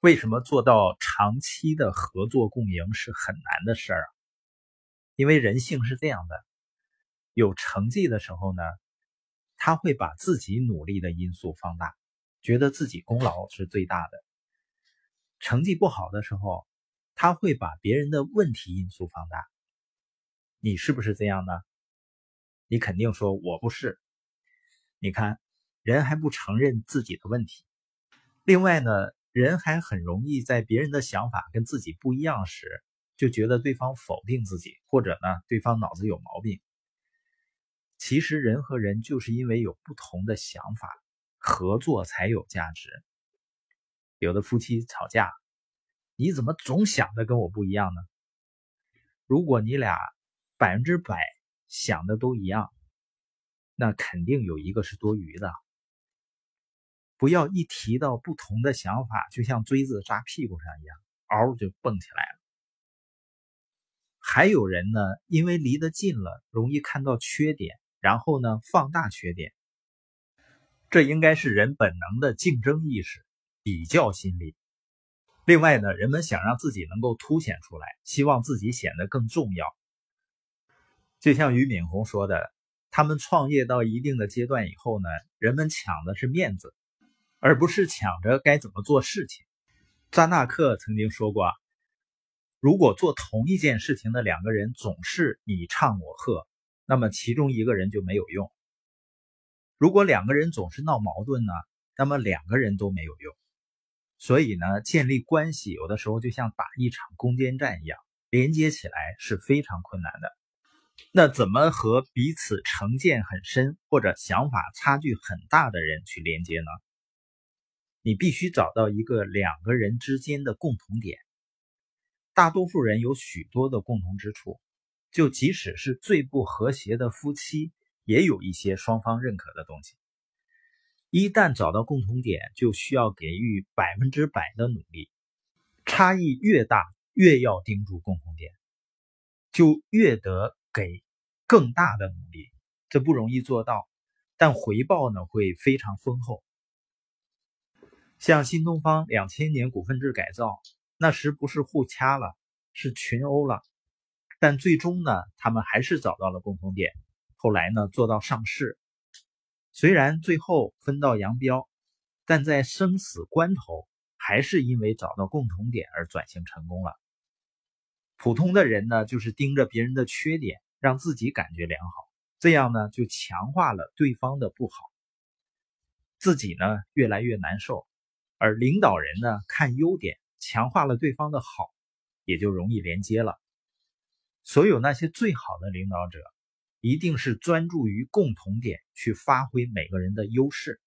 为什么做到长期的合作共赢是很难的事儿啊？因为人性是这样的，有成绩的时候呢，他会把自己努力的因素放大，觉得自己功劳是最大的；成绩不好的时候，他会把别人的问题因素放大。你是不是这样呢？你肯定说我不是。你看，人还不承认自己的问题。另外呢？人还很容易在别人的想法跟自己不一样时，就觉得对方否定自己，或者呢，对方脑子有毛病。其实人和人就是因为有不同的想法，合作才有价值。有的夫妻吵架，你怎么总想的跟我不一样呢？如果你俩百分之百想的都一样，那肯定有一个是多余的。不要一提到不同的想法，就像锥子扎屁股上一样，嗷就蹦起来了。还有人呢，因为离得近了，容易看到缺点，然后呢放大缺点。这应该是人本能的竞争意识、比较心理。另外呢，人们想让自己能够凸显出来，希望自己显得更重要。就像俞敏洪说的，他们创业到一定的阶段以后呢，人们抢的是面子。而不是抢着该怎么做事情。扎纳克曾经说过：“如果做同一件事情的两个人总是你唱我和，那么其中一个人就没有用；如果两个人总是闹矛盾呢，那么两个人都没有用。所以呢，建立关系有的时候就像打一场攻坚战一样，连接起来是非常困难的。那怎么和彼此成见很深或者想法差距很大的人去连接呢？”你必须找到一个两个人之间的共同点。大多数人有许多的共同之处，就即使是最不和谐的夫妻，也有一些双方认可的东西。一旦找到共同点，就需要给予百分之百的努力。差异越大，越要盯住共同点，就越得给更大的努力。这不容易做到，但回报呢会非常丰厚。像新东方两千年股份制改造，那时不是互掐了，是群殴了，但最终呢，他们还是找到了共同点，后来呢做到上市。虽然最后分道扬镳，但在生死关头，还是因为找到共同点而转型成功了。普通的人呢，就是盯着别人的缺点，让自己感觉良好，这样呢就强化了对方的不好，自己呢越来越难受。而领导人呢，看优点，强化了对方的好，也就容易连接了。所有那些最好的领导者，一定是专注于共同点，去发挥每个人的优势。